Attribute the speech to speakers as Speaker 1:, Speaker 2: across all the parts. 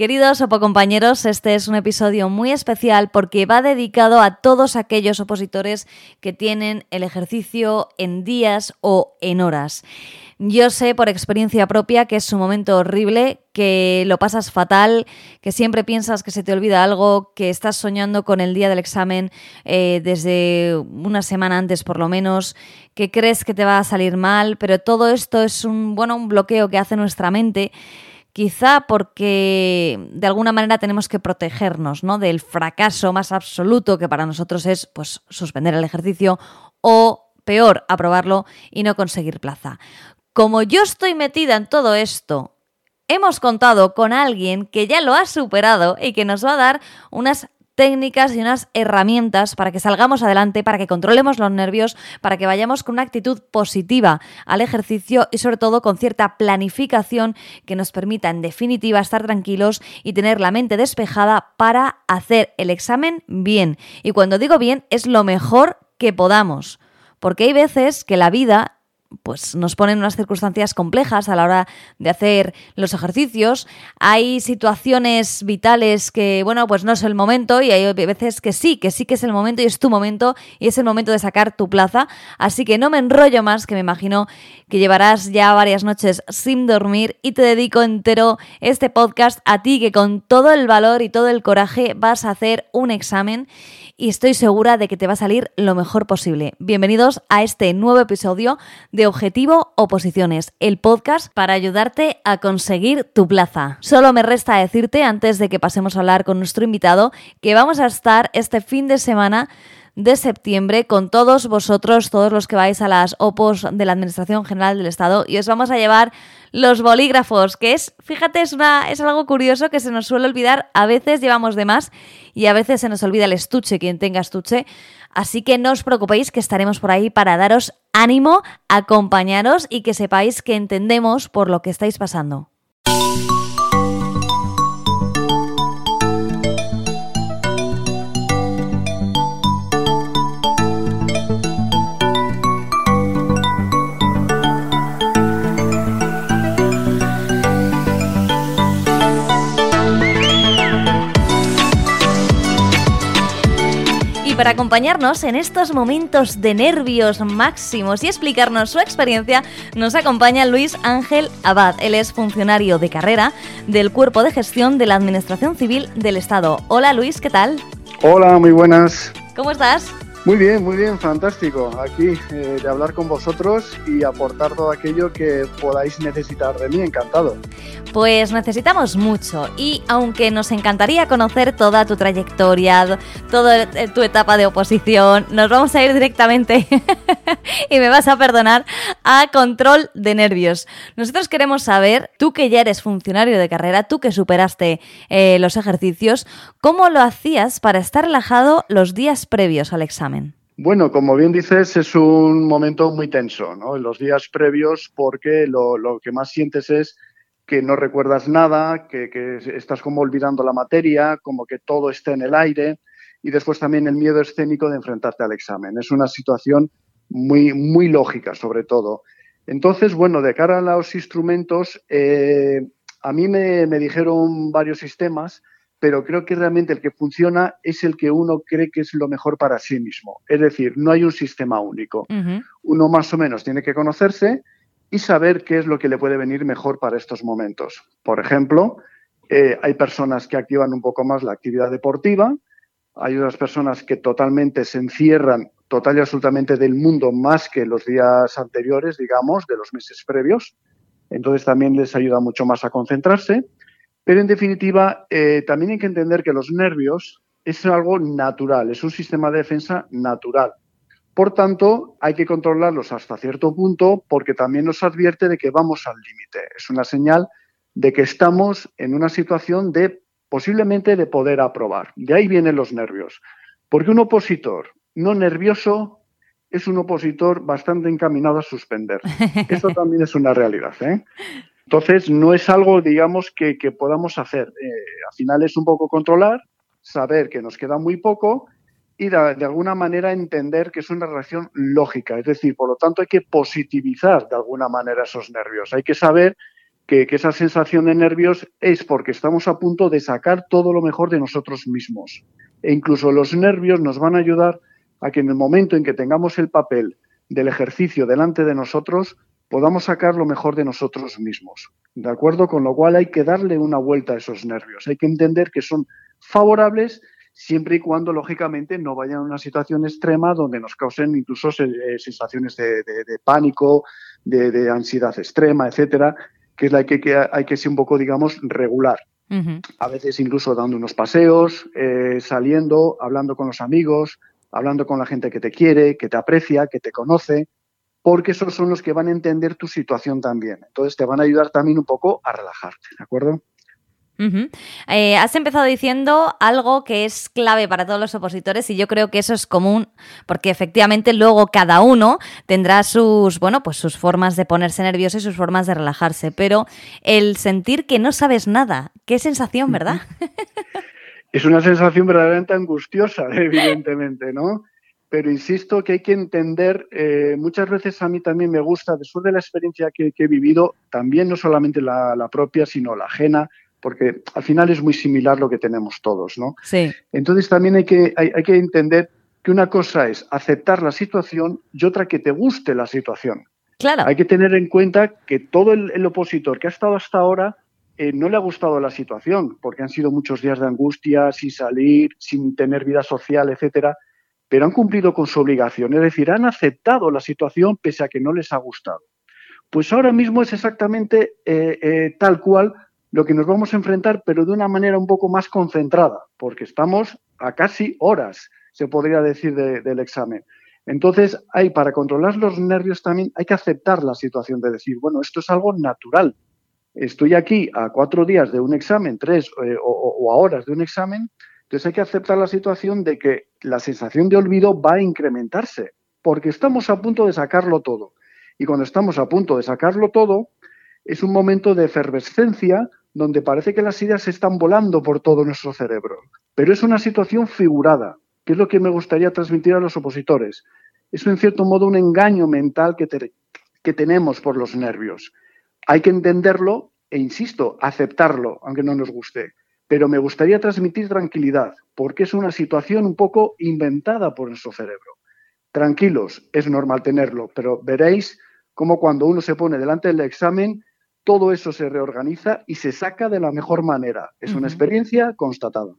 Speaker 1: Queridos compañeros, este es un episodio muy especial porque va dedicado a todos aquellos opositores que tienen el ejercicio en días o en horas. Yo sé por experiencia propia que es un momento horrible, que lo pasas fatal, que siempre piensas que se te olvida algo, que estás soñando con el día del examen eh, desde una semana antes por lo menos, que crees que te va a salir mal, pero todo esto es un, bueno, un bloqueo que hace nuestra mente quizá porque de alguna manera tenemos que protegernos ¿no? del fracaso más absoluto que para nosotros es pues, suspender el ejercicio o peor, aprobarlo y no conseguir plaza. Como yo estoy metida en todo esto, hemos contado con alguien que ya lo ha superado y que nos va a dar unas técnicas y unas herramientas para que salgamos adelante, para que controlemos los nervios, para que vayamos con una actitud positiva al ejercicio y sobre todo con cierta planificación que nos permita en definitiva estar tranquilos y tener la mente despejada para hacer el examen bien. Y cuando digo bien es lo mejor que podamos. Porque hay veces que la vida pues nos ponen unas circunstancias complejas a la hora de hacer los ejercicios. Hay situaciones vitales que, bueno, pues no es el momento y hay veces que sí, que sí que es el momento y es tu momento y es el momento de sacar tu plaza. Así que no me enrollo más, que me imagino que llevarás ya varias noches sin dormir y te dedico entero este podcast a ti que con todo el valor y todo el coraje vas a hacer un examen y estoy segura de que te va a salir lo mejor posible. Bienvenidos a este nuevo episodio de Objetivo Oposiciones, el podcast para ayudarte a conseguir tu plaza. Solo me resta decirte, antes de que pasemos a hablar con nuestro invitado, que vamos a estar este fin de semana de septiembre con todos vosotros, todos los que vais a las OPOS de la Administración General del Estado y os vamos a llevar los bolígrafos, que es, fíjate, es, es algo curioso que se nos suele olvidar, a veces llevamos de más y a veces se nos olvida el estuche, quien tenga estuche, así que no os preocupéis que estaremos por ahí para daros ánimo, acompañaros y que sepáis que entendemos por lo que estáis pasando. Para acompañarnos en estos momentos de nervios máximos y explicarnos su experiencia, nos acompaña Luis Ángel Abad. Él es funcionario de carrera del Cuerpo de Gestión de la Administración Civil del Estado. Hola Luis, ¿qué tal?
Speaker 2: Hola, muy buenas.
Speaker 1: ¿Cómo estás?
Speaker 2: Muy bien, muy bien, fantástico. Aquí eh, de hablar con vosotros y aportar todo aquello que podáis necesitar de mí, encantado.
Speaker 1: Pues necesitamos mucho y aunque nos encantaría conocer toda tu trayectoria, toda tu etapa de oposición, nos vamos a ir directamente, y me vas a perdonar, a control de nervios. Nosotros queremos saber, tú que ya eres funcionario de carrera, tú que superaste eh, los ejercicios, ¿cómo lo hacías para estar relajado los días previos al examen?
Speaker 2: Bueno, como bien dices, es un momento muy tenso, ¿no? En los días previos, porque lo, que más sientes es que no recuerdas nada, que, estás como olvidando la materia, como que todo está en el aire, y después también el miedo escénico de enfrentarte al examen. Es una situación muy, muy lógica, sobre todo. Entonces, bueno, de cara a los instrumentos, eh, a mí me, me dijeron varios sistemas pero creo que realmente el que funciona es el que uno cree que es lo mejor para sí mismo. Es decir, no hay un sistema único. Uno más o menos tiene que conocerse y saber qué es lo que le puede venir mejor para estos momentos. Por ejemplo, eh, hay personas que activan un poco más la actividad deportiva, hay otras personas que totalmente se encierran total y absolutamente del mundo más que los días anteriores, digamos, de los meses previos. Entonces también les ayuda mucho más a concentrarse. Pero en definitiva, eh, también hay que entender que los nervios es algo natural, es un sistema de defensa natural. Por tanto, hay que controlarlos hasta cierto punto porque también nos advierte de que vamos al límite. Es una señal de que estamos en una situación de posiblemente de poder aprobar. De ahí vienen los nervios. Porque un opositor no nervioso es un opositor bastante encaminado a suspender. Eso también es una realidad. ¿eh? Entonces, no es algo, digamos, que, podamos hacer. Eh, al final es un poco controlar, saber que nos queda muy poco y de, alguna manera entender que es una reacción lógica. Es decir, por lo tanto, hay que positivizar de alguna manera esos nervios. Hay que saber que, esa sensación de nervios es porque estamos a punto de sacar todo lo mejor de nosotros mismos. E incluso los nervios nos van a ayudar a que en el momento en que tengamos el papel del ejercicio delante de nosotros, podamos sacar lo mejor de nosotros mismos. ¿De acuerdo? Con lo cual hay que darle una vuelta a esos nervios. Hay que entender que son favorables siempre y cuando, lógicamente, no vayan a una situación extrema donde nos causen incluso eh, sensaciones de, pánico, de, ansiedad extrema, etcétera, que es la que, hay que ser un poco, digamos, regular. A veces incluso dando unos paseos, eh, saliendo, hablando con los amigos, hablando con la gente que te quiere, que te aprecia, que te conoce, porque esos son los que van a entender tu situación también. Entonces te van a ayudar también un poco a relajarte, ¿de acuerdo?
Speaker 1: Eh, has empezado diciendo algo que es clave para todos los opositores y yo creo que eso es común porque efectivamente luego cada uno tendrá sus, bueno, pues sus formas de ponerse nervioso y sus formas de relajarse, pero el sentir que no sabes nada, qué sensación, ¿verdad?
Speaker 2: Es una sensación verdaderamente angustiosa, evidentemente, ¿no? Pero insisto que hay que entender, eh, muchas veces a mí también me gusta, después de la experiencia que, he vivido, también no solamente la, la propia, sino la ajena, porque al final es muy similar lo que tenemos todos, ¿no?
Speaker 1: Sí.
Speaker 2: Entonces también hay que, hay, que entender que una cosa es aceptar la situación y otra que te guste la situación.
Speaker 1: Claro.
Speaker 2: Hay que tener en cuenta que todo el, opositor que ha estado hasta ahora eh, no le ha gustado la situación, porque han sido muchos días de angustia, sin salir, sin tener vida social, etcétera, pero han cumplido con su obligación, es decir, han aceptado la situación pese a que no les ha gustado. Pues ahora mismo es exactamente eh, eh, tal cual lo que nos vamos a enfrentar, pero de una manera un poco más concentrada, porque estamos a casi horas, se podría decir, del examen. Entonces, hay para controlar los nervios también hay que aceptar la situación de decir, bueno, esto es algo natural. Estoy aquí a cuatro días de un examen, tres eh, o, a horas de un examen, entonces hay que aceptar la situación de que la sensación de olvido va a incrementarse, porque estamos a punto de sacarlo todo. Y cuando estamos a punto de sacarlo todo, es un momento de efervescencia donde parece que las ideas se están volando por todo nuestro cerebro. Pero es una situación figurada, que es lo que me gustaría transmitir a los opositores. Es en cierto modo un engaño mental que, que tenemos por los nervios. Hay que entenderlo e, insisto, aceptarlo, aunque no nos guste. Pero me gustaría transmitir tranquilidad, porque es una situación un poco inventada por nuestro cerebro. Tranquilos, es normal tenerlo, pero veréis cómo cuando uno se pone delante del examen todo eso se reorganiza y se saca de la mejor manera. Es una experiencia constatada.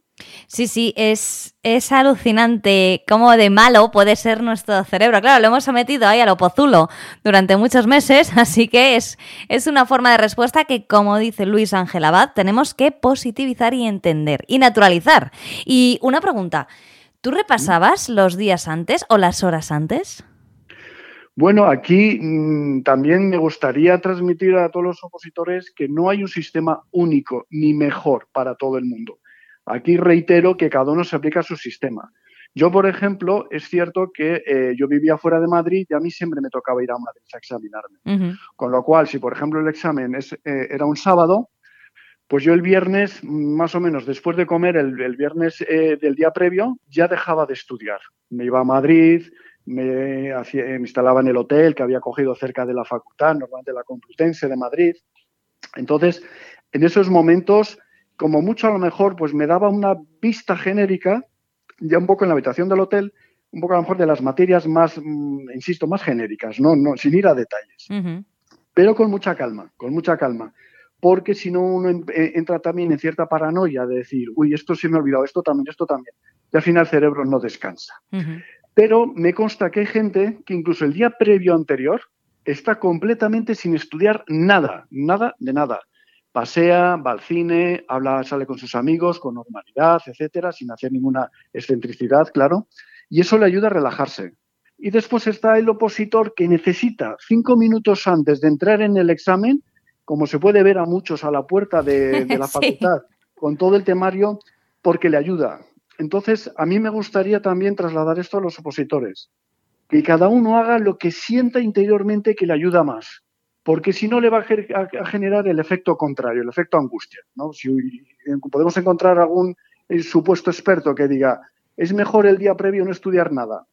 Speaker 1: Sí, sí, es, es alucinante cómo de malo puede ser nuestro cerebro. Claro, lo hemos sometido ahí a lo pozulo durante muchos meses, así que es, es una forma de respuesta que, como dice Luis Ángel Abad, tenemos que positivizar y entender y naturalizar. Y una pregunta, ¿tú repasabas los días antes o las horas antes?
Speaker 2: Bueno, aquí mm, también me gustaría transmitir a todos los opositores que no hay un sistema único ni mejor para todo el mundo. Aquí reitero que cada uno se aplica su sistema. Yo, por ejemplo, es cierto que eh, yo vivía fuera de Madrid y a mí siempre me tocaba ir a Madrid a examinarme. Con lo cual, si por ejemplo el examen es, eh, era un sábado, pues yo el viernes, más o menos después de comer, el, viernes eh, del día previo, ya dejaba de estudiar. Me iba a Madrid, me, instalaba en el hotel que había cogido cerca de la facultad, normalmente la Complutense de Madrid. Entonces, en esos momentos, como mucho a lo mejor, pues me daba una vista genérica, ya un poco en la habitación del hotel, un poco a lo mejor de las materias más, mm, insisto, más genéricas, no, no sin ir a detalles. Pero con mucha calma, con mucha calma. Porque si no, uno eh, entra también en cierta paranoia de decir, uy, esto se me ha olvidado, esto también, esto también. Y al final el cerebro no descansa. Pero me consta que hay gente que incluso el día previo anterior está completamente sin estudiar nada, nada de nada. Pasea, va al cine, habla, sale con sus amigos con normalidad, etcétera, sin hacer ninguna excentricidad, claro. Y eso le ayuda a relajarse. Y después está el opositor que necesita cinco minutos antes de entrar en el examen, como se puede ver a muchos a la puerta de, la facultad, con todo el temario, porque le ayuda. Entonces, a mí me gustaría también trasladar esto a los opositores, que cada uno haga lo que sienta interiormente que le ayuda más, porque si no le va a generar el efecto contrario, el efecto angustia. ¿no? Si podemos encontrar algún eh, supuesto experto que diga, es mejor el día previo no estudiar nada.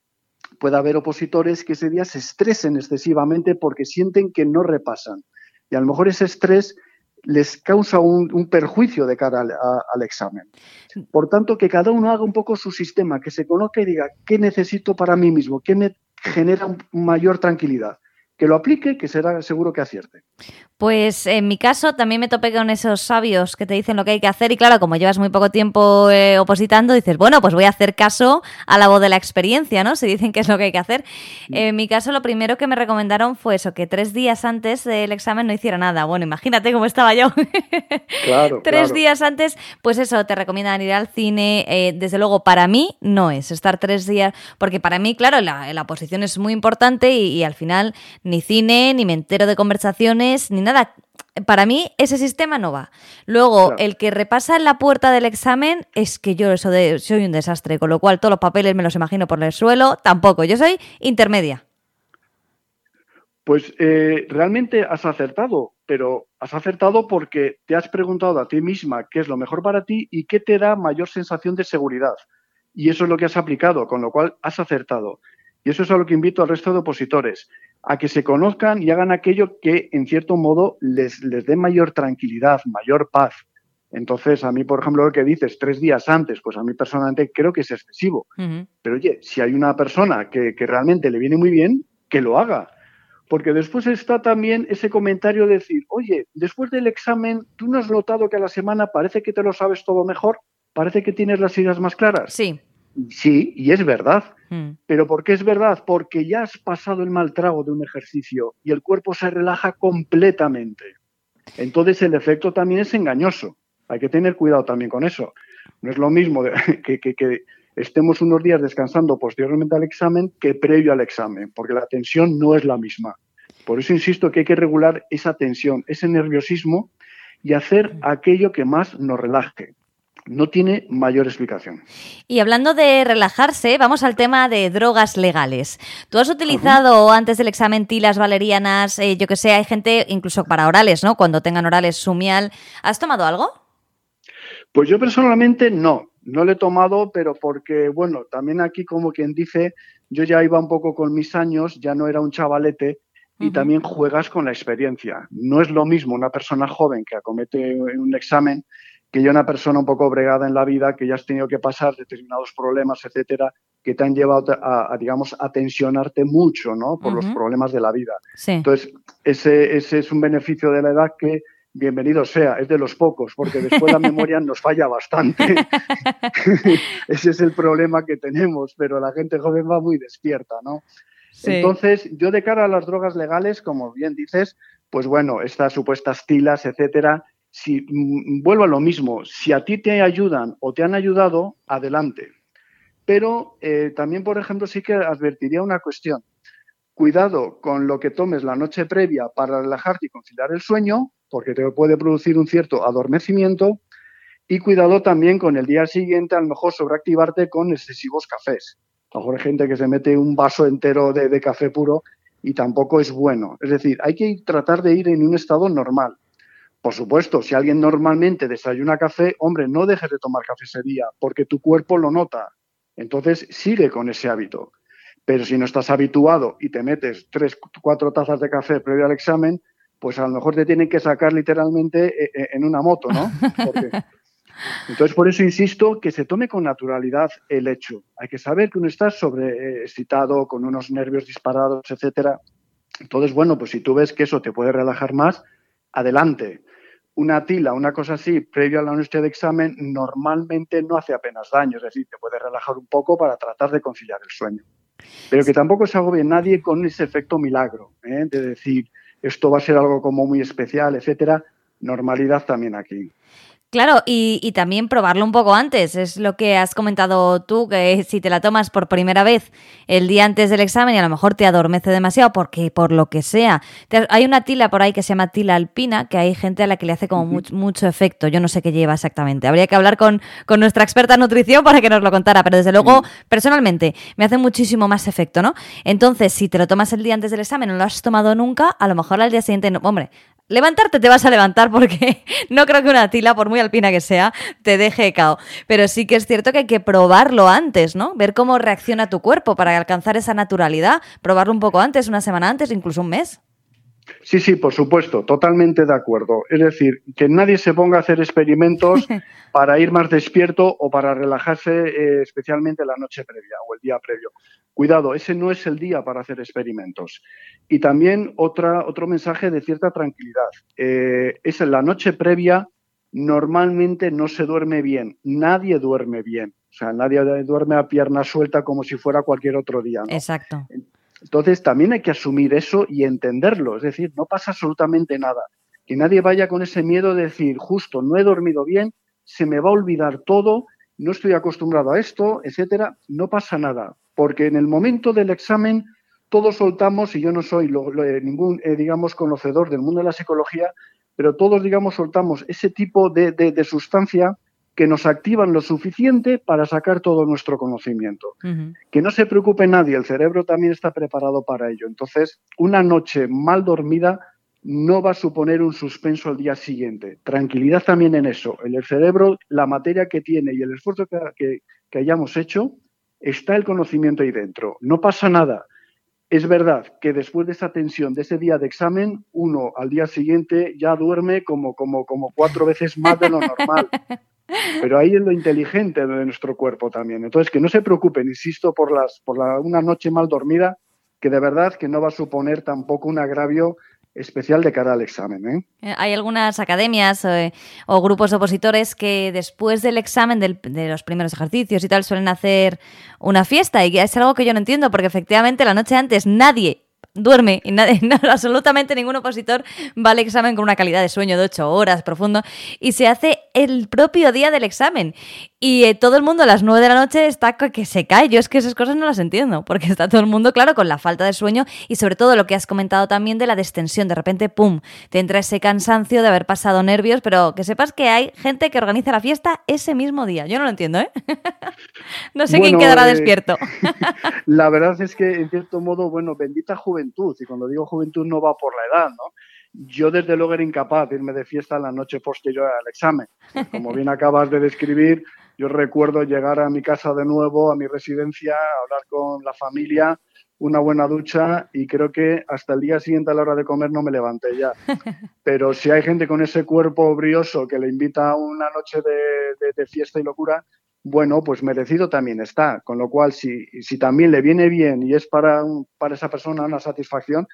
Speaker 2: Puede haber opositores que ese día se estresen excesivamente porque sienten que no repasan. Y a lo mejor ese estrés les causa un, perjuicio de cara al, examen. Por tanto, que cada uno haga un poco su sistema, que se conozca y diga qué necesito para mí mismo, qué me genera mayor tranquilidad que lo aplique, que será seguro que acierte.
Speaker 1: Pues en mi caso también me topé con esos sabios que te dicen lo que hay que hacer y claro, como llevas muy poco tiempo eh, opositando, dices, bueno, pues voy a hacer caso a la voz de la experiencia, ¿no? Si dicen que es lo que hay que hacer. Mm. En mi caso lo primero que me recomendaron fue eso, que tres días antes del examen no hiciera nada. Bueno, imagínate cómo estaba yo.
Speaker 2: Claro.
Speaker 1: tres días antes, pues eso, te recomiendan ir al cine. Eh, desde luego, para mí no es estar tres días, porque para mí, claro, la, la oposición es muy importante y, y al final ni cine, ni me entero de conversaciones, ni nada. Para mí ese sistema no va. Luego, el que repasa en la puerta del examen es que yo eso de soy un desastre, con lo cual todos los papeles me los imagino por el suelo, tampoco. Yo soy intermedia.
Speaker 2: Pues eh, realmente has acertado, pero has acertado porque te has preguntado a ti misma qué es lo mejor para ti y qué te da mayor sensación de seguridad. Y eso es lo que has aplicado, con lo cual has acertado. Y eso es a lo que invito al resto de opositores a que se conozcan y hagan aquello que, en cierto modo, les, les dé mayor tranquilidad, mayor paz. Entonces, a mí, por ejemplo, lo que dices tres días antes, pues a mí personalmente creo que es excesivo. Pero oye, si hay una persona que, que, realmente le viene muy bien, que lo haga. Porque después está también ese comentario de decir, oye, después del examen, ¿tú no has notado que a la semana parece que te lo sabes todo mejor? ¿Parece que tienes las ideas más claras?
Speaker 1: Sí.
Speaker 2: Sí, y es verdad. Hmm. Pero ¿por qué es verdad? Porque ya has pasado el mal trago de un ejercicio y el cuerpo se relaja completamente. Entonces el efecto también es engañoso. Hay que tener cuidado también con eso. No es lo mismo que, que, estemos unos días descansando posteriormente al examen que previo al examen, porque la tensión no es la misma. Por eso insisto que hay que regular esa tensión, ese nerviosismo y hacer hmm. aquello que más nos relaje no tiene mayor explicación.
Speaker 1: Y hablando de relajarse, vamos al tema de drogas legales. ¿Tú has utilizado antes del examen tilas valerianas? Eh, yo que sé, hay gente incluso para orales, ¿no? Cuando tengan orales sumial. ¿Has tomado algo?
Speaker 2: Pues yo personalmente no, no lo he tomado, pero porque, bueno, también aquí como quien dice, yo ya iba un poco con mis años, ya no era un chavalete y también juegas con la experiencia. No es lo mismo una persona joven que acomete un examen que ya una persona un poco bregada en la vida, que ya has tenido que pasar determinados problemas, etcétera, que te han llevado a, digamos, a tensionarte mucho, ¿no? Por los problemas de la vida. Entonces, ese, ese es un beneficio de la edad que, bienvenido sea, es de los pocos, porque después la memoria nos falla bastante. ese es el problema que tenemos, pero la gente joven va muy despierta, ¿no? Entonces, yo de cara a las drogas legales, como bien dices, pues bueno, estas supuestas tilas, etcétera, si mm, vuelvo a lo mismo, si a ti te ayudan o te han ayudado, adelante. Pero eh, también, por ejemplo, sí que advertiría una cuestión. Cuidado con lo que tomes la noche previa para relajarte y conciliar el sueño, porque te puede producir un cierto adormecimiento. Y cuidado también con el día siguiente, a lo mejor sobreactivarte con excesivos cafés. A lo mejor hay gente que se mete un vaso entero de, de café puro y tampoco es bueno. Es decir, hay que tratar de ir en un estado normal. Por supuesto, si alguien normalmente desayuna café, hombre, no dejes de tomar café ese día, porque tu cuerpo lo nota. Entonces, sigue con ese hábito. Pero si no estás habituado y te metes tres, cuatro tazas de café previo al examen, pues a lo mejor te tienen que sacar literalmente eh, eh, en una moto, ¿no? Entonces, por eso insisto que se tome con naturalidad el hecho. Hay que saber que uno está sobreexcitado, con unos nervios disparados, etcétera. Entonces, bueno, pues si tú ves que eso te puede relajar más, adelante una tila, una cosa así, previo a la noche de examen, normalmente no hace apenas daño, es decir, te puede relajar un poco para tratar de conciliar el sueño. Pero que tampoco se agobie nadie con ese efecto milagro, ¿eh? de decir, esto va a ser algo como muy especial, etcétera. Normalidad también aquí.
Speaker 1: Claro, y, también probarlo un poco antes. Es lo que has comentado tú, que si te la tomas por primera vez el día antes del examen y a lo mejor te adormece demasiado porque por lo que sea. hay una tila por ahí que se llama tila alpina, que hay gente a la que le hace como mucho, efecto. Yo no sé qué lleva exactamente. Habría que hablar con, con nuestra experta en nutrición para que nos lo contara, pero desde luego, personalmente, me hace muchísimo más efecto, ¿no? Entonces, si te lo tomas el día antes del examen, no lo has tomado nunca, a lo mejor al día siguiente, no, hombre, Levantarte te vas a levantar porque no creo que una tila, por muy alpina que sea, te deje cao. Pero sí que es cierto que hay que probarlo antes, ¿no? Ver cómo reacciona tu cuerpo para alcanzar esa naturalidad. Probarlo un poco antes, una semana antes, incluso un mes.
Speaker 2: Sí, sí, por supuesto, totalmente de acuerdo. Es decir, que nadie se ponga a hacer experimentos para ir más despierto o para relajarse, eh, especialmente la noche previa o el día previo. Cuidado, ese no es el día para hacer experimentos. Y también otra, otro mensaje de cierta tranquilidad. Eh, es en la noche previa normalmente no se duerme bien, nadie duerme bien. O sea, nadie duerme a pierna suelta como si fuera cualquier otro día.
Speaker 1: Exacto.
Speaker 2: Entonces también hay que asumir eso y entenderlo, es decir, no pasa absolutamente nada. Que nadie vaya con ese miedo de decir, justo, no he dormido bien, se me va a olvidar todo, no estoy acostumbrado a esto, etcétera. No pasa nada, porque en el momento del examen todos soltamos, y yo no soy ningún, eh, digamos, conocedor del mundo de la psicología, pero todos, digamos, soltamos ese tipo de, de sustancia que nos activan lo suficiente para sacar todo nuestro conocimiento. Que no se preocupe nadie, el cerebro también está preparado para ello. Entonces, una noche mal dormida no va a suponer un suspenso al día siguiente. Tranquilidad también en eso. En el cerebro, la materia que tiene y el esfuerzo que, que hayamos hecho, está el conocimiento ahí dentro. No pasa nada. Es verdad que después de esa tensión, de ese día de examen, uno al día siguiente ya duerme como, como, como cuatro veces más de lo normal. Pero ahí es lo inteligente de nuestro cuerpo también. Entonces, que no se preocupen, insisto, por, las, por la, una noche mal dormida, que de verdad que no va a suponer tampoco un agravio especial de cara al examen. ¿eh?
Speaker 1: eh hay algunas academias eh, o grupos opositores que después del examen de los primeros ejercicios y tal suelen hacer una fiesta y es algo que yo no entiendo porque efectivamente la noche antes nadie duerme y nadie, absolutamente ningún opositor va al examen con una calidad de sueño de 8 horas profundo y se hace el propio día del examen. Y eh, todo el mundo a las 9 de la noche está que se cae. Yo es que esas cosas no las entiendo, porque está todo el mundo, claro, con la falta de sueño y sobre todo lo que has comentado también de la distensión. De repente, ¡pum!, te entra ese cansancio de haber pasado nervios, pero que sepas que hay gente que organiza la fiesta ese mismo día. Yo no lo entiendo, ¿eh? no sé quién quedará eh, despierto.
Speaker 2: la verdad es que, en cierto modo, bueno, bendita juventud. Y cuando digo juventud no va por la edad, ¿no? Yo desde luego era incapaz de irme de fiesta la noche posterior al examen. Como bien acabas de describir, yo recuerdo llegar a mi casa de nuevo, a mi residencia, hablar con la familia, una buena ducha y creo que hasta el día siguiente a la hora de comer no me levanté ya. Pero si hay gente con ese cuerpo brioso que le invita a una noche de, fiesta y locura, bueno, pues merecido también está. Con lo cual, si, si también le viene bien y es para, para esa persona una satisfacción,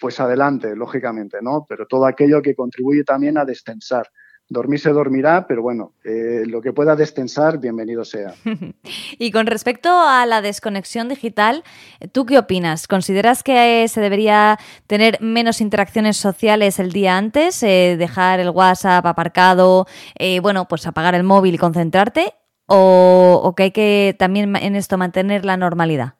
Speaker 2: pues adelante, lógicamente, ¿no? Pero todo aquello que contribuye también a destensar. Dormir se dormirá, pero bueno, eh, lo que pueda destensar, bienvenido sea.
Speaker 1: y con respecto a la desconexión digital, ¿tú qué opinas? ¿Consideras que se debería tener menos interacciones sociales el día antes? Eh, ¿Dejar el WhatsApp aparcado? Eh, bueno, pues apagar el móvil y concentrarte? ¿O, ¿O que hay que también en esto mantener la normalidad?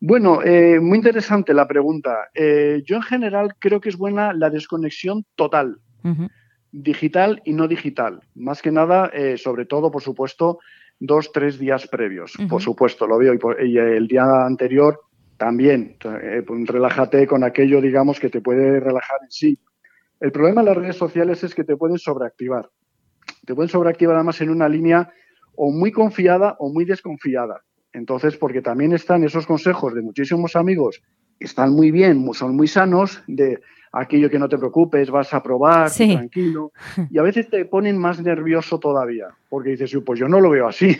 Speaker 2: Bueno, eh, muy interesante la pregunta. Eh, yo en general creo que es buena la desconexión total, digital y no digital. Más que nada, eh, sobre todo, por supuesto, dos, tres días previos. Por supuesto, lo veo. Y, el día anterior también. Pues, relájate con aquello, digamos, que te puede relajar en sí. El problema de las redes sociales es que te pueden sobreactivar. Te pueden sobreactivar además en una línea o muy confiada o muy desconfiada. Entonces, porque también están esos consejos de muchísimos amigos, están muy bien, son muy sanos, de aquello que no te preocupes, vas a probar, tranquilo. Y a veces te ponen más nervioso todavía, porque dices, pues yo no lo veo así.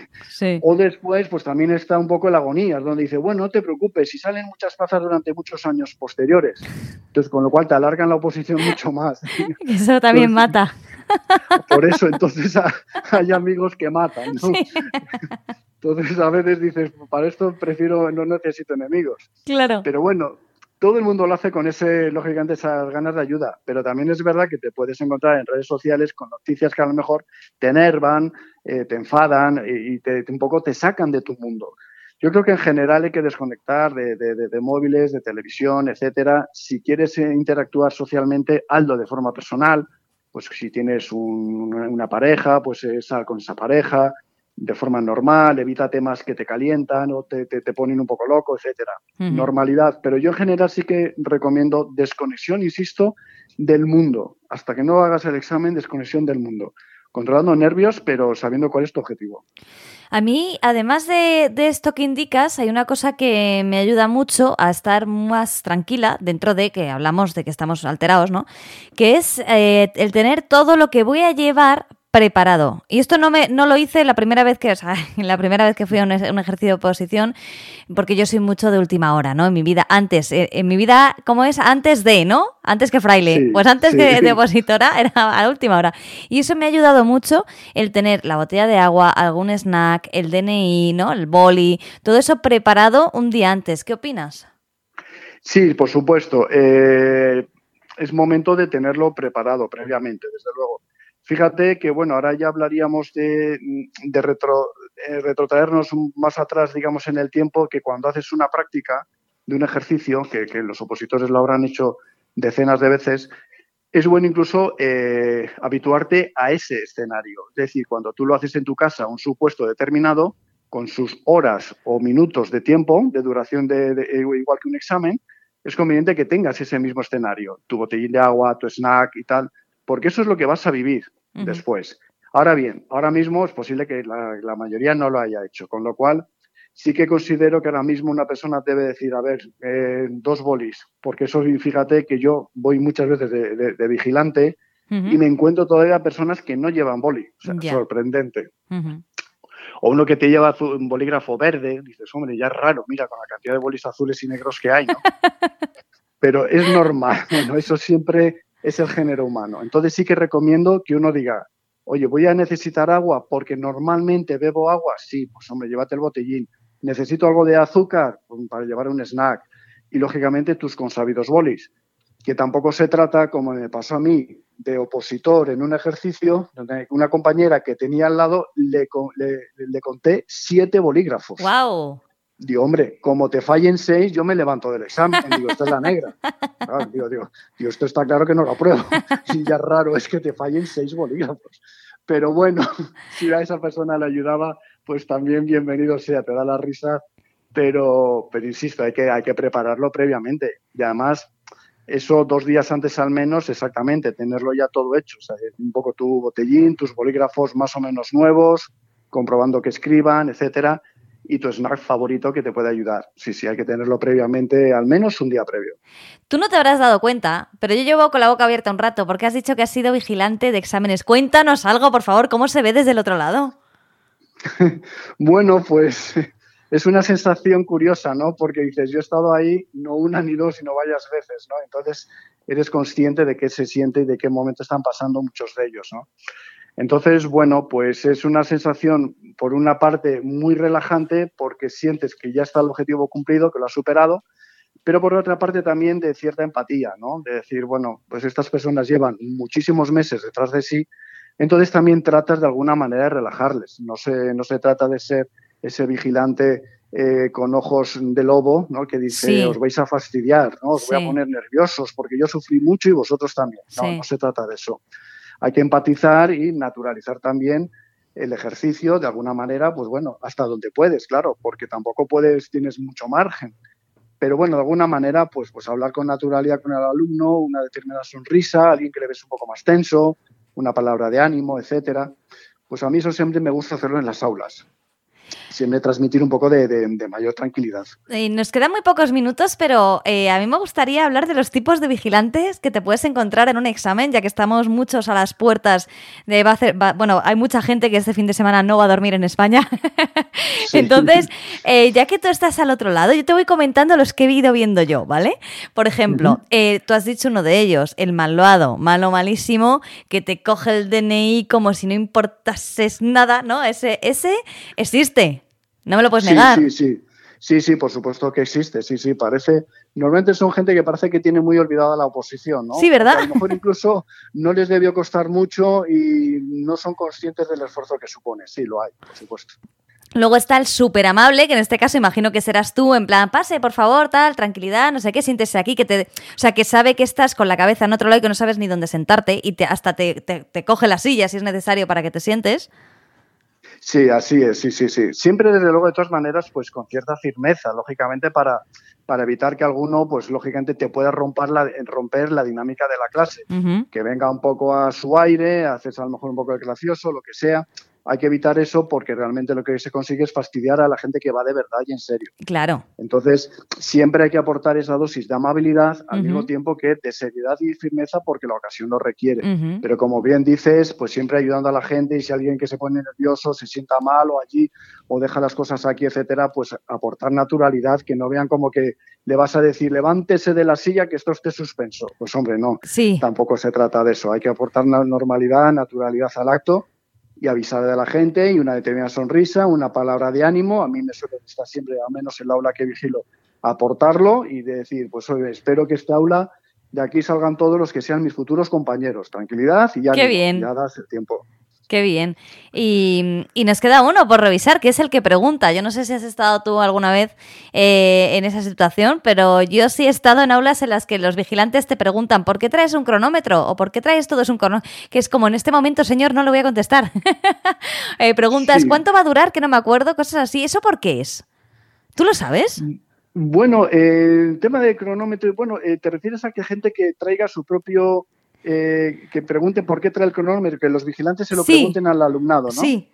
Speaker 2: O después, pues también está un poco la agonía, donde dice, bueno, no te preocupes, si salen muchas plazas durante muchos años posteriores. Entonces, con lo cual te alargan la oposición mucho más.
Speaker 1: Eso también mata.
Speaker 2: Por eso, entonces hay amigos que matan. ¿no? Entonces a veces dices, para esto prefiero, no necesito enemigos.
Speaker 1: Claro.
Speaker 2: Pero bueno, todo el mundo lo hace con ese, lógicamente, esas ganas de ayuda, pero también es verdad que te puedes encontrar en redes sociales con noticias que a lo mejor te enervan, eh, te enfadan y, te, un poco te sacan de tu mundo. Yo creo que en general hay que desconectar de, de, móviles, de televisión, etcétera. Si quieres eh, interactuar socialmente, hazlo de forma personal. Pues si tienes una pareja, pues eh, sal con esa pareja de forma normal, evita temas que te calientan o te, te, ponen un poco loco, etcétera. Normalidad. Pero yo en general sí que recomiendo desconexión, insisto, del mundo. Hasta que no hagas el examen, desconexión del mundo. Controlando nervios, pero sabiendo cuál es tu objetivo.
Speaker 1: A mí, además de, esto que indicas, hay una cosa que me ayuda mucho a estar más tranquila dentro de que hablamos de que estamos alterados, ¿no? Que es eh, el tener todo lo que voy a llevar preparado. Y esto no me no lo hice la primera vez que, o sea, la primera vez que fui a un, ejercicio de oposición, porque yo soy mucho de última hora, ¿no? En mi vida, antes, eh, en, mi vida, ¿cómo es? Antes de, ¿no? Antes que fraile. pues antes que de opositora era a la última hora. Y eso me ha ayudado mucho el tener la botella de agua, algún snack, el DNI, ¿no? El boli, todo eso preparado un día antes. ¿Qué opinas?
Speaker 2: Sí, por supuesto. Eh, es momento de tenerlo preparado previamente, desde luego. Fíjate que, bueno, ahora ya hablaríamos de, de retro, retrotraernos más atrás, digamos, en el tiempo, que cuando haces una práctica de un ejercicio, que, los opositores lo habrán hecho decenas de veces, es bueno incluso eh, habituarte a ese escenario. Es decir, cuando tú lo haces en tu casa, un supuesto determinado, con sus horas o minutos de tiempo, de duración de, igual que un examen, es conveniente que tengas ese mismo escenario, tu botellín de agua, tu snack y tal, porque eso es lo que vas a vivir después. Ahora bien, ahora mismo es posible que la, mayoría no lo haya hecho, con lo cual sí que considero que ahora mismo una persona debe decir, a ver, eh, dos bolis, porque eso, fíjate que yo voy muchas veces de, vigilante y me encuentro todavía personas que no llevan boli, o sea, sorprendente. O uno que te lleva un bolígrafo verde, dices, hombre, ya es raro, mira, con la cantidad de bolis azules y negros que hay, ¿no? Pero es normal, bueno, eso siempre es el género humano. Entonces sí que recomiendo que uno diga, oye, voy a necesitar agua porque normalmente bebo agua. Sí, pues hombre, llévate el botellín. Necesito algo de azúcar pues, para llevar un snack. Y lógicamente tus consabidos bolis. Que tampoco se trata, como me pasó a mí, de opositor en un ejercicio, donde una compañera que tenía al lado le, le conté siete bolígrafos.
Speaker 1: ¡Wow!
Speaker 2: Digo, hombre, como te fallen seis, yo me levanto del examen. Digo, esta es la negra. digo, digo, digo, esto está claro que no lo apruebo. Y ya raro es que te fallen seis bolígrafos. Pero bueno, si a esa persona le ayudaba, pues también bienvenido sea, te da la risa. Pero, pero insisto, hay que, hay que prepararlo previamente. Y además, eso dos días antes al menos, exactamente, tenerlo ya todo hecho. O sea, un poco tu botellín, tus bolígrafos más o menos nuevos, comprobando que escriban, etcétera y tu snack favorito que te puede ayudar. Sí, sí, hay que tenerlo previamente, al menos un día previo.
Speaker 1: Tú no te habrás dado cuenta, pero yo llevo con la boca abierta un rato porque has dicho que has sido vigilante de exámenes. Cuéntanos algo, por favor, ¿cómo se ve desde el otro lado?
Speaker 2: bueno, pues es una sensación curiosa, ¿no? Porque dices, yo he estado ahí no una ni dos, sino varias veces, ¿no? Entonces eres consciente de qué se siente y de qué momento están pasando muchos de ellos, ¿no? Entonces, bueno, pues es una sensación, por una parte, muy relajante porque sientes que ya está el objetivo cumplido, que lo has superado, pero por otra parte también de cierta empatía, ¿no? De decir, bueno, pues estas personas llevan muchísimos meses detrás de sí, entonces también tratas de alguna manera de relajarles. No se, no se trata de ser ese vigilante eh, con ojos de lobo, ¿no? Que dice, os vais a fastidiar, ¿no? Os voy a poner nerviosos porque yo sufrí mucho y vosotros también. No, no se trata de eso hay que empatizar y naturalizar también el ejercicio de alguna manera, pues bueno, hasta donde puedes, claro, porque tampoco puedes, tienes mucho margen. Pero bueno, de alguna manera, pues, pues hablar con naturalidad con el alumno, una determinada sonrisa, alguien que le ves un poco más tenso, una palabra de ánimo, etcétera. Pues a mí eso siempre me gusta hacerlo en las aulas siempre transmitir un poco de, mayor tranquilidad.
Speaker 1: nos quedan muy pocos minutos, pero eh, a mí me gustaría hablar de los tipos de vigilantes que te puedes encontrar en un examen, ya que estamos muchos a las puertas de... bueno, hay mucha gente que este fin de semana no va a dormir en España. Entonces, eh, ya que tú estás al otro lado, yo te voy comentando los que he ido viendo yo, ¿vale? Por ejemplo, eh, tú has dicho uno de ellos, el malvado, malo malísimo, que te coge el DNI como si no importases nada, ¿no? Ese, ese existe. No me lo puedes negar.
Speaker 2: Sí, sí. Sí, sí, por supuesto que existe. Sí, sí, parece. Normalmente son gente que parece que tiene muy olvidada la oposición, ¿no?
Speaker 1: Sí, ¿verdad?
Speaker 2: a lo mejor incluso no les debió costar mucho y no son conscientes del esfuerzo que supone. Sí, lo hay, por supuesto.
Speaker 1: Luego está el súper amable, que en este caso imagino que serás tú, en plan, pase, por favor, tal, tranquilidad, no sé qué, siéntese aquí, que te. O sea, que sabe que estás con la cabeza en otro lado y que no sabes ni dónde sentarte y te, hasta te, te coge la silla si es necesario para que te sientes.
Speaker 2: Sí, así es, sí, sí, sí. Siempre, desde luego, de todas maneras, pues con cierta firmeza, lógicamente, para, para evitar que alguno, pues lógicamente, te pueda romper la, romper la dinámica de la clase. Que venga un poco a su aire, haces a lo mejor un poco de gracioso, lo que sea. Hay que evitar eso porque realmente lo que se consigue es fastidiar a la gente que va de verdad y en serio.
Speaker 1: Claro.
Speaker 2: Entonces, siempre hay que aportar esa dosis de amabilidad al mismo tiempo que de seriedad y firmeza porque la ocasión lo requiere. Pero como bien dices, pues siempre ayudando a la gente y si alguien que se pone nervioso, se sienta mal o allí o deja las cosas aquí, etcétera, pues aportar naturalidad, que no vean como que le vas a decir levántese de la silla que esto esté suspenso. Pues hombre, no.
Speaker 1: Sí.
Speaker 2: Tampoco se trata de eso. Hay que aportar normalidad, naturalidad al acto y avisar a la gente y una determinada sonrisa, una palabra de ánimo. A mí me suele estar siempre, al menos en el aula que vigilo, aportarlo y decir, pues oye, espero que este aula de aquí salgan todos los que sean mis futuros compañeros. Tranquilidad y ya,
Speaker 1: Qué bien.
Speaker 2: ya das el tiempo.
Speaker 1: Qué bien. Y, nos queda uno por revisar, que es el que pregunta. Yo no sé si has estado tú alguna vez eh, en esa situación, pero yo sí he estado en aulas en las que los vigilantes te preguntan ¿por qué traes un cronómetro? o ¿por qué traes todo es un cronómetro? Que es como en este momento, señor, no lo voy a contestar. Eh, preguntas ¿cuánto va a durar? Que no me acuerdo, cosas así. ¿Eso por qué es? ¿Tú lo sabes?
Speaker 2: Bueno, eh, el tema de cronómetro, bueno, te refieres a que gente que traiga su propio eh, que pregunten por qué trae el cronómetro, que los vigilantes se lo pregunten al alumnado, ¿no?
Speaker 1: Sí.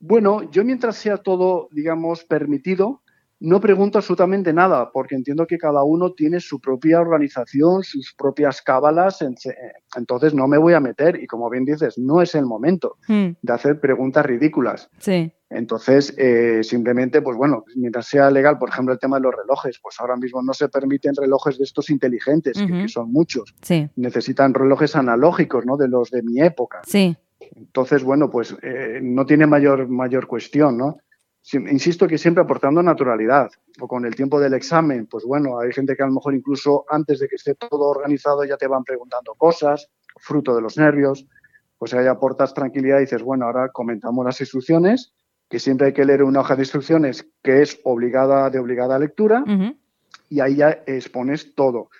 Speaker 2: Bueno, yo mientras sea todo, digamos, permitido, no pregunto absolutamente nada, porque entiendo que cada uno tiene su propia organización, sus propias cábalas, entonces no me voy a meter y como bien dices, no es el momento hmm. de hacer preguntas ridículas.
Speaker 1: Sí.
Speaker 2: Entonces, eh, simplemente, pues bueno, mientras sea legal, por ejemplo, el tema de los relojes, pues ahora mismo no se permiten relojes de estos inteligentes, que, son muchos.
Speaker 1: Sí.
Speaker 2: Necesitan relojes analógicos, ¿no? De los de mi época.
Speaker 1: Sí.
Speaker 2: Entonces, bueno, pues eh, no tiene mayor, mayor cuestión, ¿no? Insisto que siempre aportando naturalidad. O con el tiempo del examen, pues bueno, hay gente que a lo mejor incluso antes de que esté todo organizado ya te van preguntando cosas, fruto de los nervios. Pues ahí aportas tranquilidad y dices, bueno, ahora comentamos las instrucciones, que siempre hay que leer una hoja de instrucciones que es obligada de obligada lectura, y ahí ya expones todo.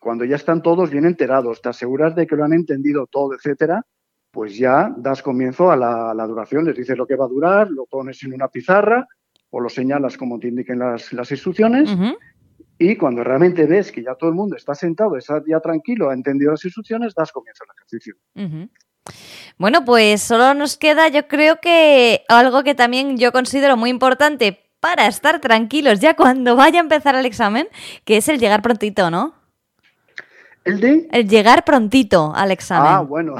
Speaker 2: Cuando ya están todos bien enterados, te aseguras de que lo han entendido todo, etcétera, pues ya das comienzo a la, duración, les dices lo que va a durar, lo pones en una pizarra o lo señalas como te indiquen las, instrucciones. Y cuando realmente ves que ya todo el mundo está sentado, está ya tranquilo, ha entendido las instrucciones, das comienzo al ejercicio.
Speaker 1: Bueno, pues solo nos queda, yo creo que algo que también yo considero muy importante para estar tranquilos ya cuando vaya a empezar el examen, que es el llegar prontito, ¿no?
Speaker 2: ¿El de?
Speaker 1: El llegar prontito al examen.
Speaker 2: Ah, bueno.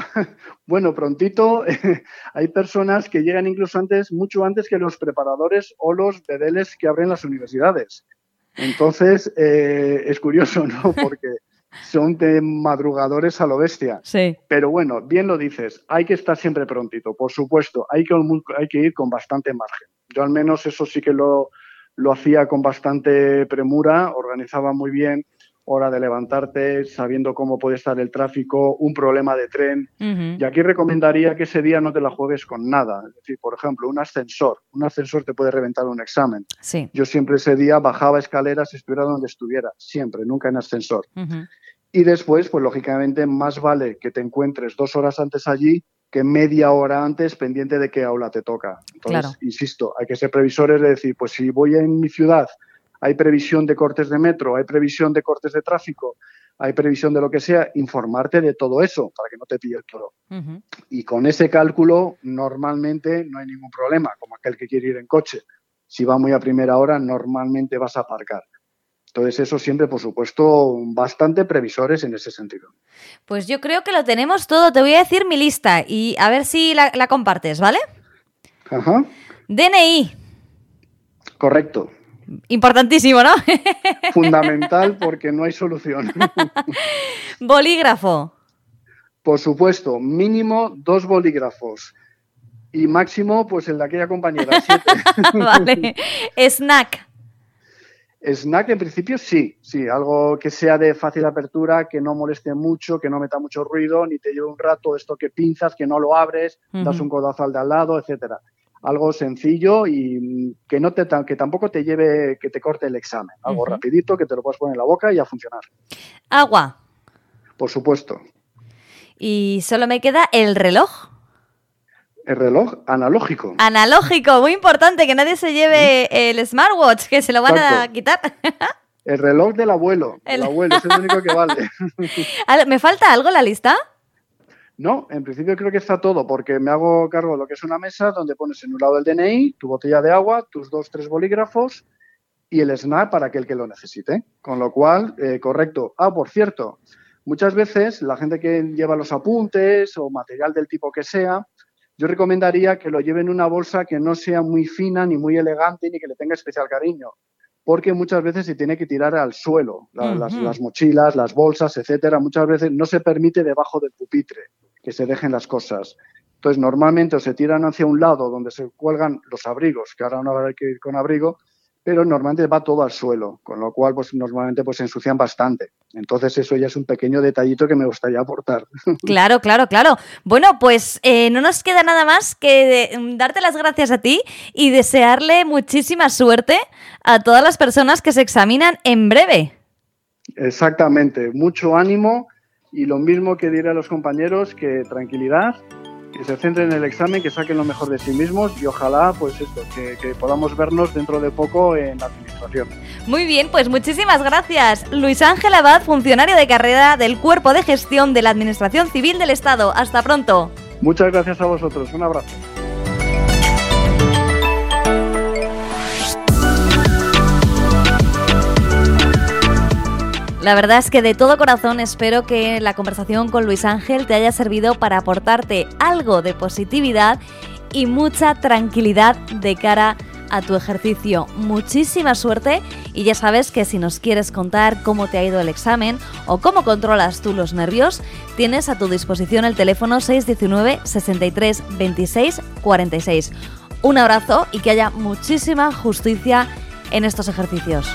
Speaker 2: Bueno, prontito hay personas que llegan incluso antes, mucho antes que los preparadores o los bedeles que abren las universidades. Entonces, eh, es curioso, ¿no? Porque son de madrugadores a lo bestia.
Speaker 1: Sí.
Speaker 2: Pero bueno, bien lo dices, hay que estar siempre prontito, por supuesto, hay que, hay que ir con bastante margen. Yo al menos eso sí que lo, lo hacía con bastante premura, organizaba muy bien hora de levantarte, sabiendo cómo puede estar el tráfico, un problema de tren. Y aquí recomendaría que ese día no te la juegues con nada. Es decir, por ejemplo, un ascensor. Un ascensor te puede reventar un examen.
Speaker 1: Sí.
Speaker 2: Yo siempre ese día bajaba escaleras, estuviera donde estuviera, siempre, nunca en ascensor. Y después, pues lógicamente, más vale que te encuentres dos horas antes allí que media hora antes pendiente de qué aula te toca. Entonces, insisto, hay que ser previsores de decir, pues si voy en mi ciudad hay previsión de cortes de metro, hay previsión de cortes de tráfico, hay previsión de lo que sea, informarte de todo eso para que no te pille el toro. Y con ese cálculo normalmente no hay ningún problema, como aquel que quiere ir en coche. Si va muy a primera hora, normalmente vas a aparcar. Entonces, eso siempre, por supuesto, bastante previsores en ese sentido.
Speaker 1: Pues yo creo que lo tenemos todo. Te voy a decir mi lista y a ver si la, la compartes, ¿vale?
Speaker 2: Ajá.
Speaker 1: DNI.
Speaker 2: Correcto.
Speaker 1: Importantísimo, ¿no?
Speaker 2: Fundamental porque no hay solución.
Speaker 1: Bolígrafo.
Speaker 2: Por supuesto, mínimo dos bolígrafos. Y máximo, pues el de aquella compañera, siete.
Speaker 1: vale. Snack.
Speaker 2: Snack en principio sí, sí, algo que sea de fácil apertura, que no moleste mucho, que no meta mucho ruido, ni te lleve un rato esto que pinzas, que no lo abres, das un codazo al de al lado, etcétera algo sencillo y que no te que tampoco te lleve que te corte el examen, algo rapidito que te lo puedas poner en la boca y a funcionar.
Speaker 1: Agua.
Speaker 2: Por supuesto.
Speaker 1: Y solo me queda el reloj.
Speaker 2: El reloj analógico.
Speaker 1: Analógico, muy importante, que nadie se lleve el smartwatch, que se lo van a quitar.
Speaker 2: el reloj del abuelo. El, abuelo, es el único que vale.
Speaker 1: ¿Me falta algo en la lista?
Speaker 2: No, en principio creo que está todo, porque me hago cargo de lo que es una mesa donde pones en un lado el DNI, tu botella de agua, tus dos, tres bolígrafos y el SNAP para aquel que lo necesite. Con lo cual, eh, correcto. Ah, por cierto, muchas veces la gente que lleva los apuntes o material del tipo que sea, yo recomendaría que lo lleve en una bolsa que no sea muy fina ni muy elegante ni que le tenga especial cariño, porque muchas veces se tiene que tirar al suelo, las, las, mochilas, las bolsas, etcétera. Muchas veces no se permite debajo del pupitre que se dejen las cosas. Entonces, normalmente o se tiran hacia un lado donde se cuelgan los abrigos, que ahora no haber que ir con abrigo, pero normalmente va todo al suelo, con lo cual pues normalmente pues se ensucian bastante. Entonces eso ya es un pequeño detallito que me gustaría aportar.
Speaker 1: Claro, claro, claro. Bueno, pues eh, no nos queda nada más que mm, darte las gracias a ti y desearle muchísima suerte a todas las personas que se examinan en breve.
Speaker 2: Exactamente, mucho ánimo y lo mismo que diré a los compañeros, que tranquilidad, que se centren en el examen, que saquen lo mejor de sí mismos y ojalá, pues esto, que, que, podamos vernos dentro de poco en la administración.
Speaker 1: Muy bien, pues muchísimas gracias. Luis Ángel Abad, funcionario de carrera del Cuerpo de Gestión de la Administración Civil del Estado. Hasta pronto.
Speaker 2: Muchas gracias a vosotros. Un abrazo.
Speaker 1: La verdad es que de todo corazón espero que la conversación con Luis Ángel te haya servido para aportarte algo de positividad y mucha tranquilidad de cara a tu ejercicio. Muchísima suerte y ya sabes que si nos quieres contar cómo te ha ido el examen o cómo controlas tú los nervios, tienes a tu disposición el teléfono 619 63 26 46. Un abrazo y que haya muchísima justicia en estos ejercicios.